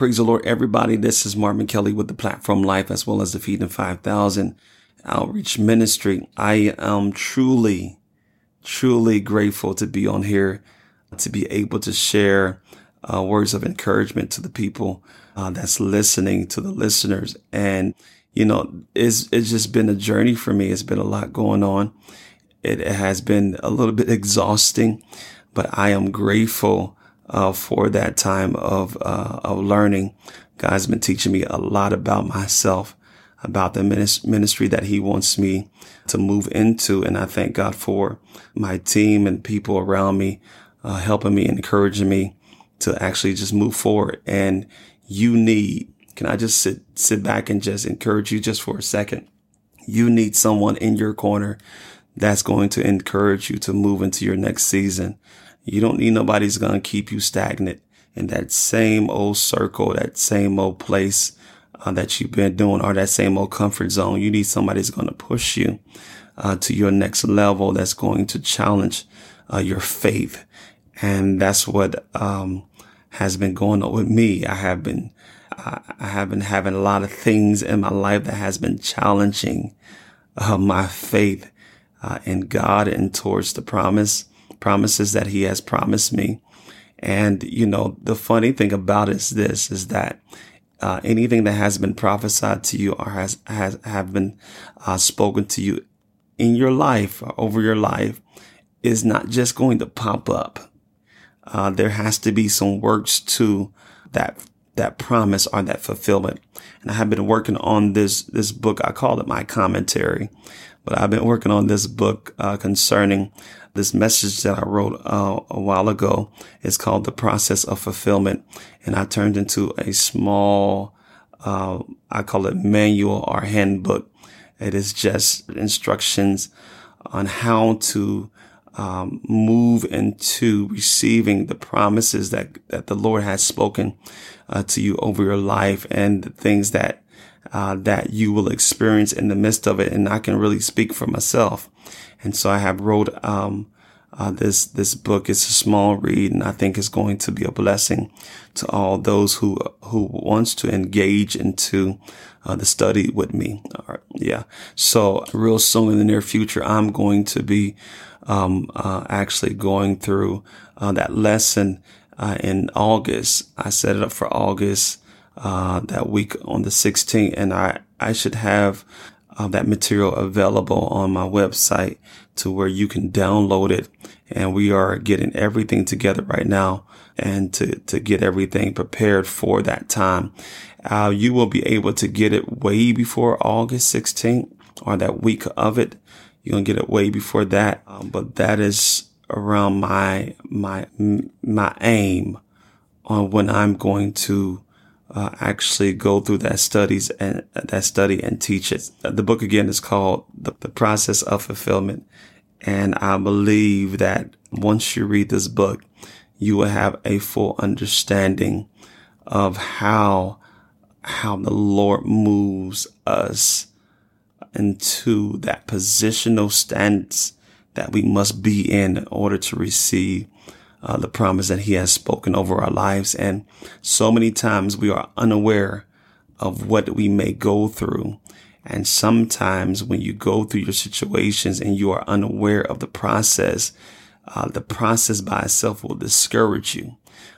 Praise the Lord, everybody. This is Marvin Kelly with the Platform Life as well as the Feeding 5000 Outreach Ministry. I am truly, truly grateful to be on here, to be able to share uh, words of encouragement to the people uh, that's listening, to the listeners. And, you know, it's, it's just been a journey for me. It's been a lot going on. It, it has been a little bit exhausting, but I am grateful uh, for that time of uh, of learning. God's been teaching me a lot about myself, about the ministry that He wants me to move into, and I thank God for my team and people around me, uh, helping me, encouraging me to actually just move forward. And you need, can I just sit sit back and just encourage you just for a second? You need someone in your corner that's going to encourage you to move into your next season. You don't need nobody's going to keep you stagnant in that same old circle, that same old place uh, that you've been doing or that same old comfort zone. You need somebody that's going to push you uh, to your next level that's going to challenge uh, your faith. And that's what, um, has been going on with me. I have been, I have been having a lot of things in my life that has been challenging, uh, my faith, uh, in God and towards the promise promises that he has promised me. And, you know, the funny thing about it is this, is that uh, anything that has been prophesied to you or has, has, have been uh, spoken to you in your life or over your life is not just going to pop up. Uh, there has to be some works to that, that promise or that fulfillment. And I have been working on this, this book. I call it my commentary, but I've been working on this book, uh, concerning this message that I wrote uh, a while ago is called the process of fulfillment. And I turned into a small, uh, I call it manual or handbook. It is just instructions on how to um, move into receiving the promises that, that the Lord has spoken uh, to you over your life and the things that uh, that you will experience in the midst of it. And I can really speak for myself. And so I have wrote, um, uh, this, this book It's a small read and I think it's going to be a blessing to all those who, who wants to engage into, uh, the study with me. yeah. So real soon in the near future, I'm going to be, um, uh, actually going through, uh, that lesson, uh, in August. I set it up for August, uh, that week on the 16th and I, I should have, uh, that material available on my website to where you can download it. And we are getting everything together right now and to, to get everything prepared for that time. Uh, you will be able to get it way before August 16th or that week of it. You're going to get it way before that. Um, but that is around my, my, my aim on when I'm going to uh, actually go through that studies and that study and teach it. The book again is called the, the Process of Fulfillment. And I believe that once you read this book, you will have a full understanding of how, how the Lord moves us into that positional stance that we must be in in order to receive uh, the promise that he has spoken over our lives. And so many times we are unaware of what we may go through. And sometimes when you go through your situations and you are unaware of the process, uh, the process by itself will discourage you.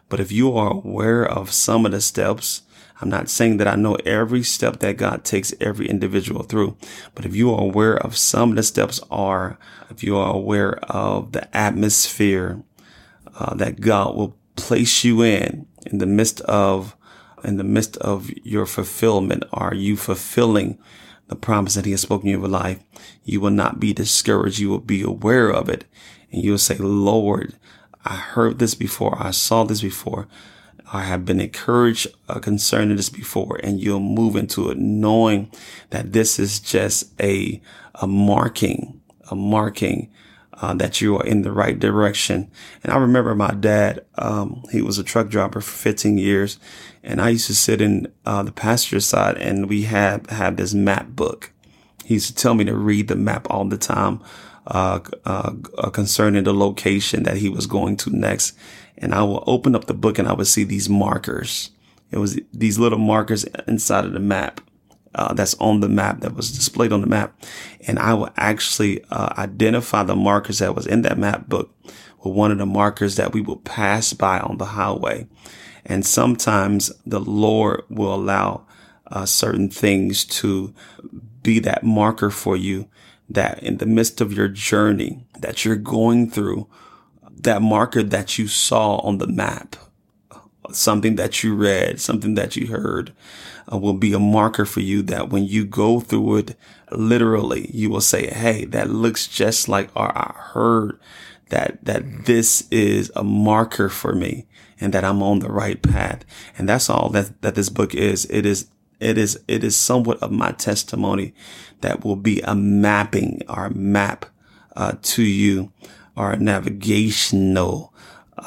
But if you are aware of some of the steps, I'm not saying that I know every step that God takes every individual through, but if you are aware of some of the steps are, if you are aware of the atmosphere uh, that God will place you in in the midst of in the midst of your fulfillment. Are you fulfilling the promise that he has spoken in your life? You will not be discouraged. You will be aware of it. And you'll say lord i heard this before. I saw this before. I have been encouraged uh, concerning this before. And you'll move into it knowing that this is just a a marking a marking uh, that you are in the right direction. And I remember my dad, um, he was a truck driver for 15 years and I used to sit in, uh, the passenger side and we had, had this map book. He used to tell me to read the map all the time, uh, uh, concerning the location that he was going to next. And I will open up the book and I would see these markers it was these little markers inside of the map. Uh, that's on the map that was displayed on the map. And I will actually uh, identify the markers that was in that map book with one of the markers that we will pass by on the highway. And sometimes the Lord will allow uh, certain things to be that marker for you that in the midst of your journey that you're going through, that marker that you saw on the map, something that you read, something that you heard, uh, will be a marker for you that when you go through it, literally, you will say, Hey, that looks just like, or I heard that, that this is a marker for me and that I'm on the right path. And that's all that, that this book is. It is it is, it is somewhat of my testimony that will be a mapping or map, uh, to you or a navigational,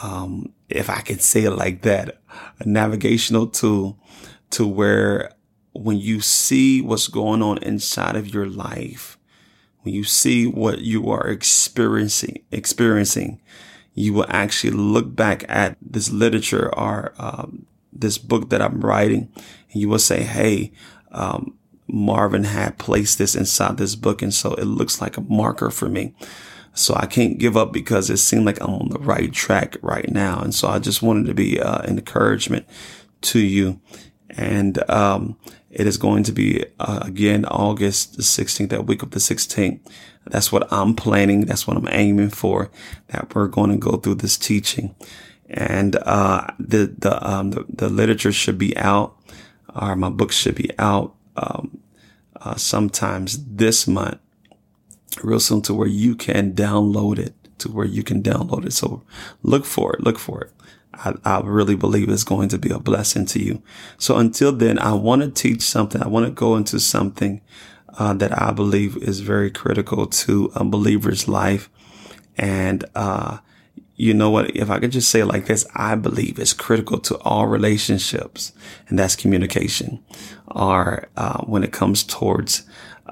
um, if I could say it like that, a navigational tool to where when you see what's going on inside of your life, when you see what you are experiencing, experiencing, you will actually look back at this literature or um, this book that I'm writing, and you will say, Hey, um, Marvin had placed this inside this book. And so it looks like a marker for me. So I can't give up because it seemed like I'm on the right track right now. And so I just wanted to be uh, an encouragement to you. And um, it is going to be uh, again August the 16th, that week of the 16th. That's what I'm planning. That's what I'm aiming for. That we're going to go through this teaching and uh, the the, um, the, the literature should be out, or my book should be out um, uh, sometimes this month, real soon, to where you can download it, to where you can download it. So look for it, look for it. I, I really believe it's going to be a blessing to you. So until then, I want to teach something. I want to go into something uh, that I believe is very critical to a believer's life, and uh, you know what? If I could just say it like this, I believe it's critical to all relationships, and that's communication. Or uh, when it comes towards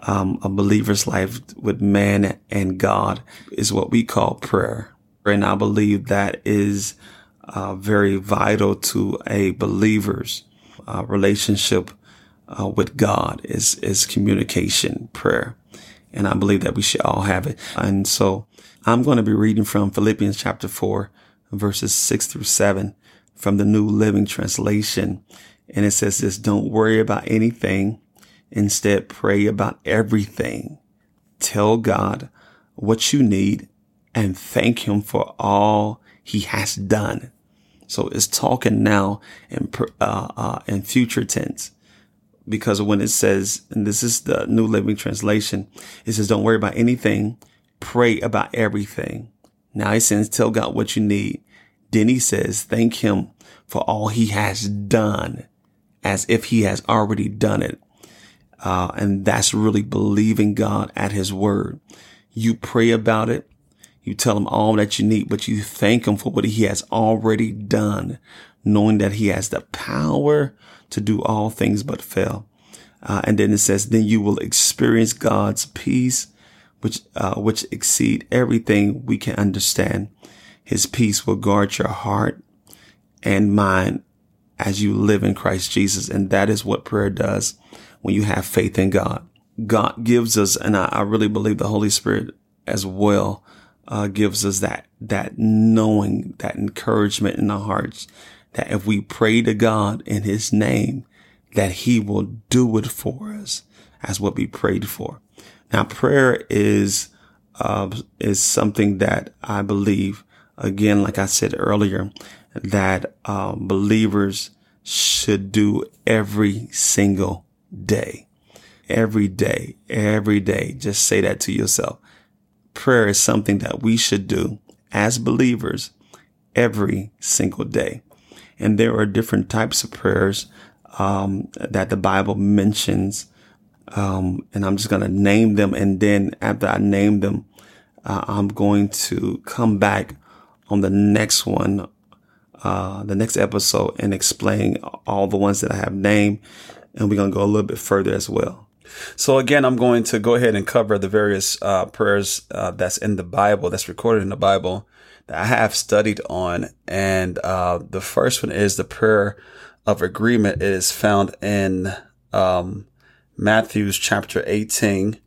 um, a believer's life with man and God, is what we call prayer. And I believe that is uh, very vital to a believer's uh, relationship uh, with God is is communication, prayer, and I believe that we should all have it. And so I'm going to be reading from Philippians chapter 4, verses 6 through 7 from the New Living Translation. And it says this, don't worry about anything. Instead, pray about everything. Tell God what you need and thank him for all he has done. So it's talking now in, uh, uh, in future tense because when it says, and this is the New Living Translation, it says, don't worry about anything pray about everything. Now he says, tell God what you need. Then he says, thank him for all he has done as if he has already done it. Uh, and that's really believing God at his word. You pray about it. You tell him all that you need, but you thank him for what he has already done, knowing that he has the power to do all things but fail. Uh, and then it says, then you will experience God's peace which, uh, which exceed everything we can understand. His peace will guard your heart and mind as you live in Christ Jesus. And that is what prayer does when you have faith in God. God gives us, and I, I really believe the Holy Spirit as well, uh, gives us that, that knowing, that encouragement in our hearts that if we pray to God in his name, that he will do it for us as what we prayed for. Now, prayer is uh, is something that I believe, again, like I said earlier, that uh, believers should do every single day. Every day, every day. Just say that to yourself. Prayer is something that we should do as believers every single day. And there are different types of prayers um, that the Bible mentions um, and I'm just going to name them. And then after I name them, uh, I'm going to come back on the next one, uh, the next episode and explain all the ones that I have named. And we're going to go a little bit further as well. So again, I'm going to go ahead and cover the various uh, prayers uh, that's in the Bible, that's recorded in the Bible that I have studied on. And uh, the first one is the prayer of agreement It is found in um, Matthew's chapter 18.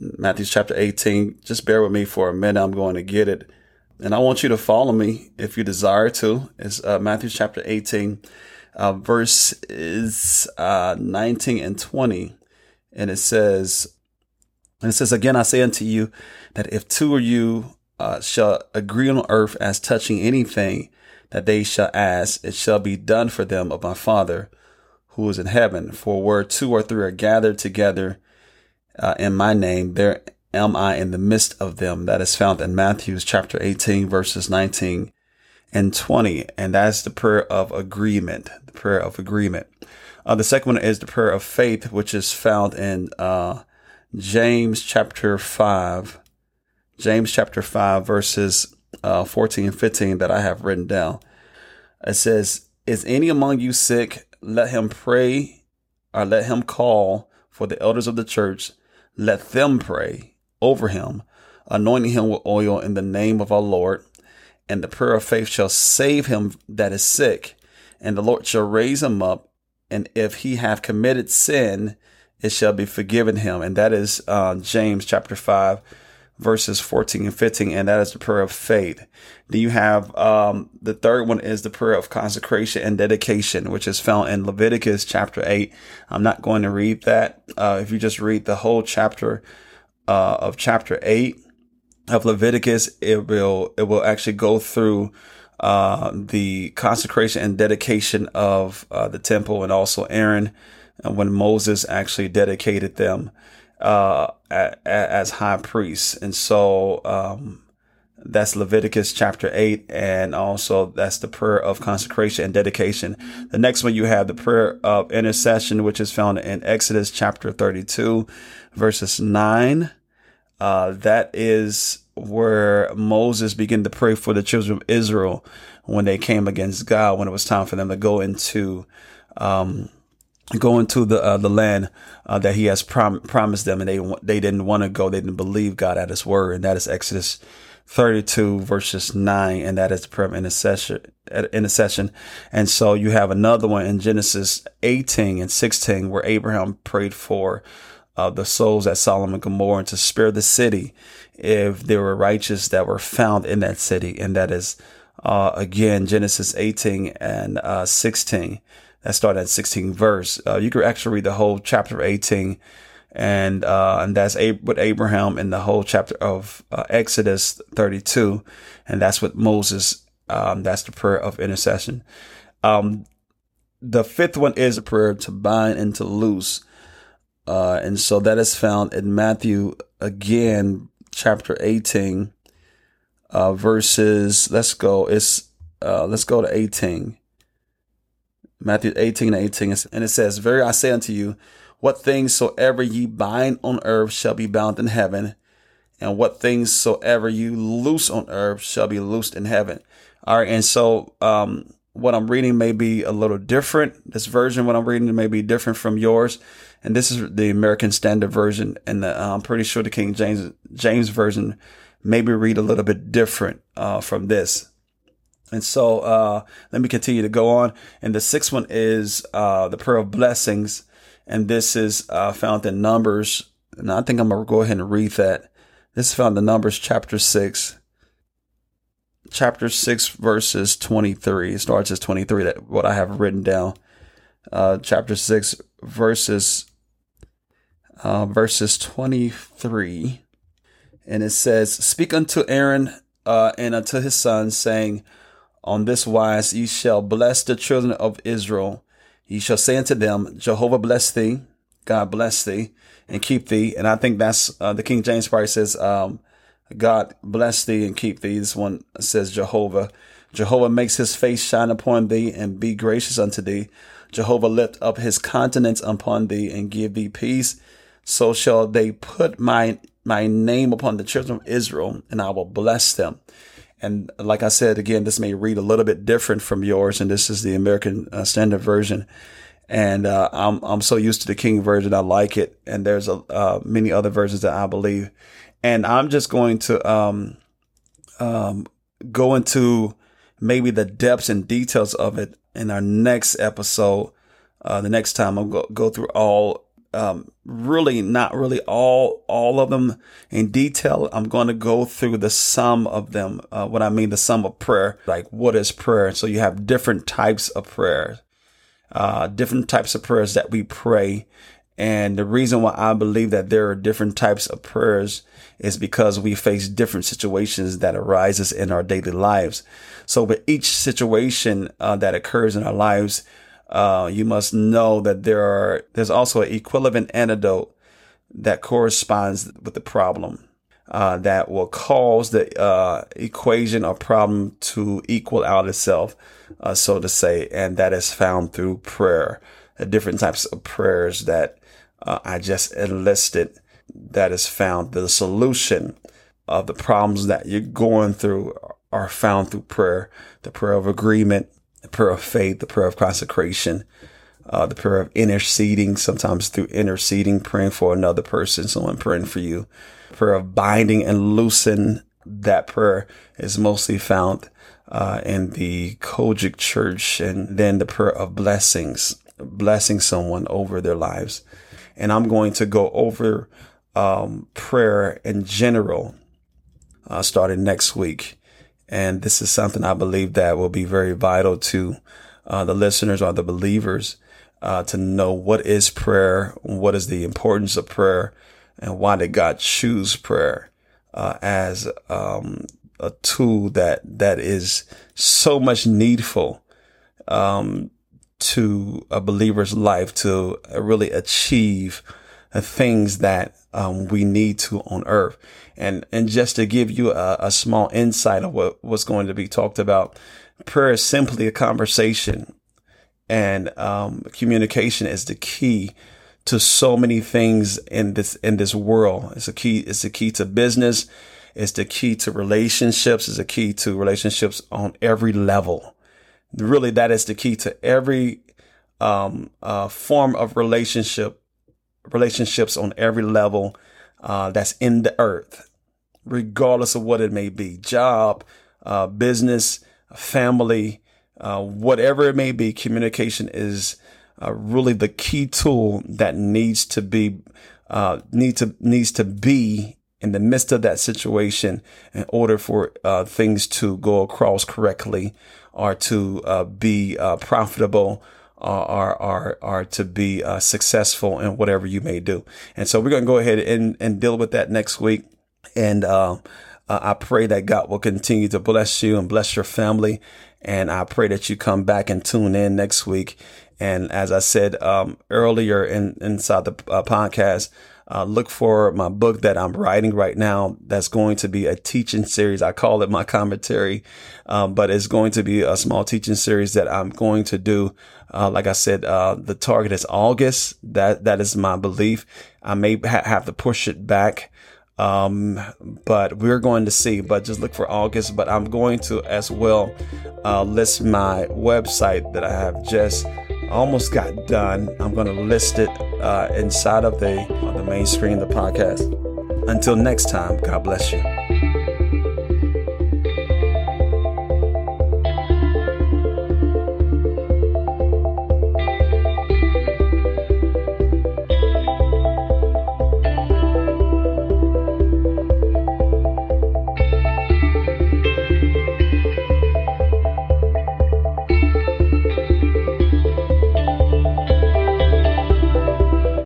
Matthew's chapter 18. Just bear with me for a minute. I'm going to get it. And I want you to follow me if you desire to. It's uh, Matthew chapter 18, uh, verse is uh, 19 and 20. And it says, and it says, Again, I say unto you that if two of you uh, shall agree on earth as touching anything that they shall ask, it shall be done for them of my Father who is in heaven. For where two or three are gathered together uh, in my name, there am I in the midst of them. That is found in Matthew chapter 18, verses 19 and 20. And that's the prayer of agreement, the prayer of agreement. Uh, the second one is the prayer of faith, which is found in uh, James chapter 5, James chapter 5, verses uh, 14 and 15 that I have written down. It says, Is any among you sick? Let him pray or let him call for the elders of the church. Let them pray over him, anointing him with oil in the name of our Lord. And the prayer of faith shall save him that is sick, and the Lord shall raise him up. And if he have committed sin, it shall be forgiven him. And that is uh, James chapter 5, verses 14 and 15. And that is the prayer of faith. Then you have um, the third one is the prayer of consecration and dedication, which is found in Leviticus chapter 8. I'm not going to read that. Uh, if you just read the whole chapter, uh, of chapter eight of Leviticus, it will it will actually go through uh, the consecration and dedication of uh, the temple, and also Aaron, and when Moses actually dedicated them uh, as high priests, and so um, that's Leviticus chapter 8. And also that's the prayer of consecration and dedication. The next one you have the prayer of intercession, which is found in Exodus chapter 32 verses 9. Uh, that is where Moses began to pray for the children of Israel when they came against God, when it was time for them to go into, um, go into the uh, the land uh, that He has prom- promised them, and they they didn't want to go. They didn't believe God at His word, and that is Exodus 32 verses 9 and that is prayer intercession intercession and so you have another one in genesis 18 and 16 where abraham prayed for uh, the souls at Sodom and Gomorrah and to spare the city if there were righteous that were found in that city. And that is, uh, again, Genesis 18 and uh, 16. That started at 16 verse. Uh, you could actually read the whole chapter 18 and uh, and that's with Abraham in the whole chapter of uh, Exodus 32, and that's with Moses. Um, that's the prayer of intercession. Um, the fifth one is a prayer to bind and to loose. Uh, and so that is found in Matthew again, chapter 18, uh, verses, let's go, it's, uh, let's go to 18. Matthew 18 and 18, and it says, Very I say unto you, what things soever ye bind on earth shall be bound in heaven, and what things soever you loose on earth shall be loosed in heaven. All right, and so um, what I'm reading may be a little different. This version, what I'm reading, may be different from yours and this is the American Standard Version, and the, uh, I'm pretty sure the King James James Version maybe read a little bit different uh, from this. And so uh, let me continue to go on. And the sixth one is uh, the prayer of blessings, and this is uh, found in Numbers. And I think I'm gonna go ahead and read that. This is found in Numbers chapter six, chapter six, verses twenty-three. It starts as twenty-three. That what I have written down. Uh, chapter six, verses uh, verses 23. And it says, Speak unto Aaron uh, and unto his sons, saying, On this wise ye shall bless the children of Israel. Ye shall say unto them, Jehovah bless thee, God bless thee, and keep thee. And I think that's uh, the King James probably says, um, God bless thee and keep thee. This one says Jehovah. Jehovah makes his face shine upon thee and be gracious unto thee. Jehovah lift up his countenance upon thee and give thee peace so shall they put my my name upon the children of Israel, and I will bless them. And like I said again, this may read a little bit different from yours, and this is the American uh, Standard Version. And uh, I'm I'm so used to the King version, I like it. And there's a uh, many other versions that I believe, and I'm just going to um, um, go into maybe the depths and details of it in our next episode, uh, the next time I'll go, go through all, um, really not really all, all of them in detail. I'm going to go through the sum of them. Uh, what I mean, the sum of prayer, like what is prayer? So you have different types of prayer, uh, different types of prayers that we pray. And the reason why I believe that there are different types of prayers is because we face different situations that arises in our daily lives. So with each situation uh, that occurs in our lives, uh, you must know that there are, there's also an equivalent antidote that corresponds with the problem. Uh, that will cause the uh, equation or problem to equal out itself, uh, so to say, and that is found through prayer. The different types of prayers that uh, I just enlisted that is found. The solution of the problems that you're going through are found through prayer, the prayer of agreement, the prayer of faith, the prayer of consecration, uh, the prayer of interceding, sometimes through interceding, praying for another person, someone praying for you, prayer of binding and loosen. That prayer is mostly found uh, in the COGIC church, and then the prayer of blessings, blessing someone over their lives. And I'm going to go over um, prayer in general uh, starting next week. And this is something I believe that will be very vital to uh, the listeners or the believers uh, to know what is prayer, what is the importance of prayer, and why did God choose prayer uh, as um, a tool that that is so much needful um, to a believer's life to really achieve the things that um, we need to on earth. And, and just to give you a, a small insight of what, what's going to be talked about, prayer is simply a conversation and, um, communication is the key to so many things in this, in this world. It's a key, it's a key to business. It's the key to relationships. It's a key to relationships on every level. Really, that is the key to every, um, uh, form of relationship relationships on every level uh, that's in the earth, regardless of what it may be job, uh, business, family, uh, whatever it may be. Communication is uh, really the key tool that needs to be uh, need to needs to be in the midst of that situation in order for things to go across correctly or to be profitable are are are to be uh, successful in whatever you may do. And so we're going to go ahead and and deal with that next week. And uh, uh, I pray that God will continue to bless you and bless your family. And I pray that you come back and tune in next week. And as I said um, earlier in inside the uh, podcast, uh, look for my book that I'm writing right now. That's going to be a teaching series. I call it my commentary, um, but it's going to be a small teaching series that I'm going to do. Uh, like I said, uh, the target is August. That that is my belief. I may ha- have to push it back. Um, but we're going to see, but just look for August. But I'm going to as well, uh, list my website that I have just almost got done. I'm going to list it uh, inside of the the main screen of the podcast. Until next time, God bless you.